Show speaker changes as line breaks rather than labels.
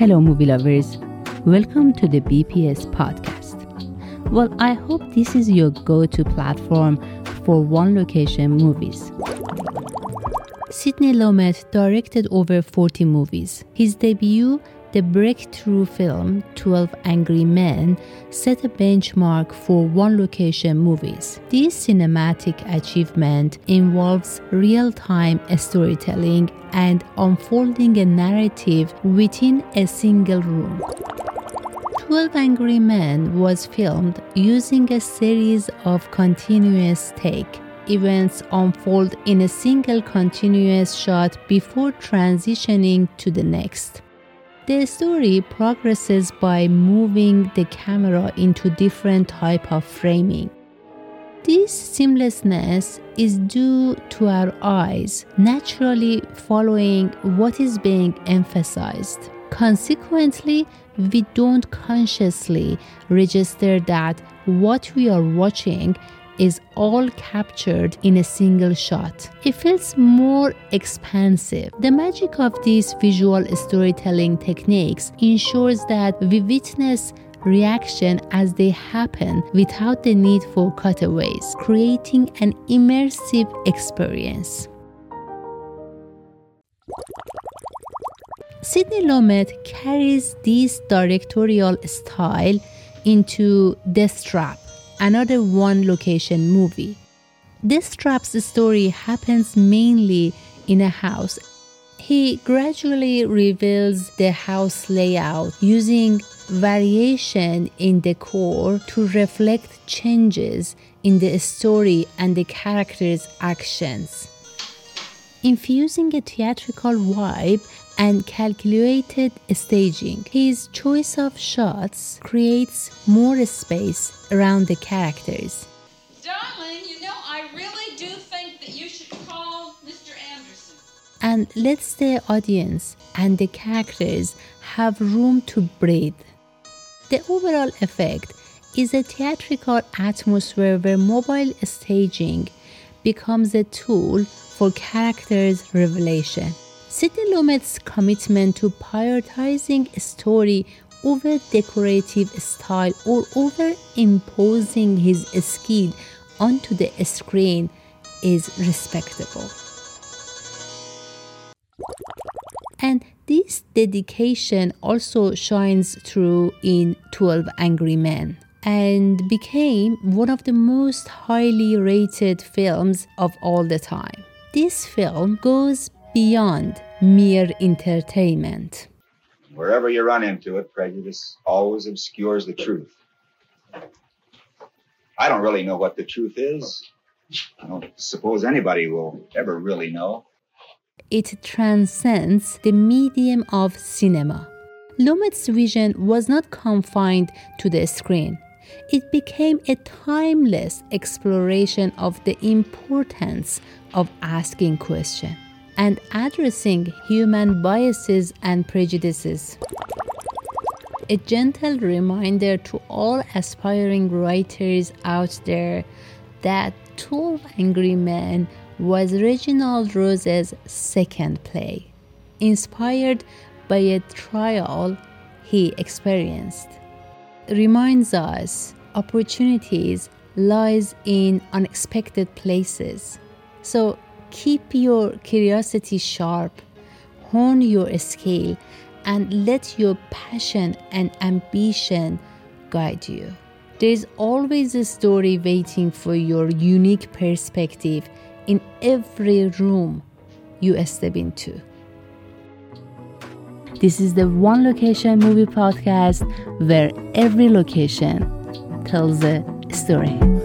Hello, movie lovers. Welcome to the BPS podcast. Well, I hope this is your go to platform for one location movies. Sidney Lumet directed over 40 movies. His debut the breakthrough film 12 Angry Men set a benchmark for one location movies. This cinematic achievement involves real time storytelling and unfolding a narrative within a single room. 12 Angry Men was filmed using a series of continuous take. Events unfold in a single continuous shot before transitioning to the next. The story progresses by moving the camera into different type of framing. This seamlessness is due to our eyes naturally following what is being emphasized. Consequently, we don't consciously register that what we are watching is all captured in a single shot. It feels more expansive. The magic of these visual storytelling techniques ensures that we witness reaction as they happen without the need for cutaways, creating an immersive experience. Sidney Lumet carries this directorial style into Deathtrap, another one location movie. Deathtrap's story happens mainly in a house. He gradually reveals the house layout using variation in decor to reflect changes in the story and the characters' actions. Infusing a theatrical vibe and calculated staging. His choice of shots creates more space around the characters.
Darling, you know, I really do think that you should call Mr. Anderson.
And lets the audience and the characters have room to breathe. The overall effect is a theatrical atmosphere where mobile staging becomes a tool for characters' revelation. Sidney Lumet's commitment to prioritizing story over decorative style or over imposing his skill onto the screen is respectable. And this dedication also shines through in 12 Angry Men and became one of the most highly rated films of all the time. This film goes beyond mere entertainment.
Wherever you run into it, prejudice always obscures the truth. I don't really know what the truth is. I don't suppose anybody will ever really know.
It transcends the medium of cinema. Lumet's vision was not confined to the screen. It became a timeless exploration of the importance of asking questions and addressing human biases and prejudices. A gentle reminder to all aspiring writers out there that 12 Angry Men was Reginald Rose's second play, inspired by a trial he experienced. Reminds us opportunities lies in unexpected places. So Keep your curiosity sharp, hone your skill, and let your passion and ambition guide you. There is always a story waiting for your unique perspective in every room you step into. This is the One Location Movie Podcast where every location tells a story.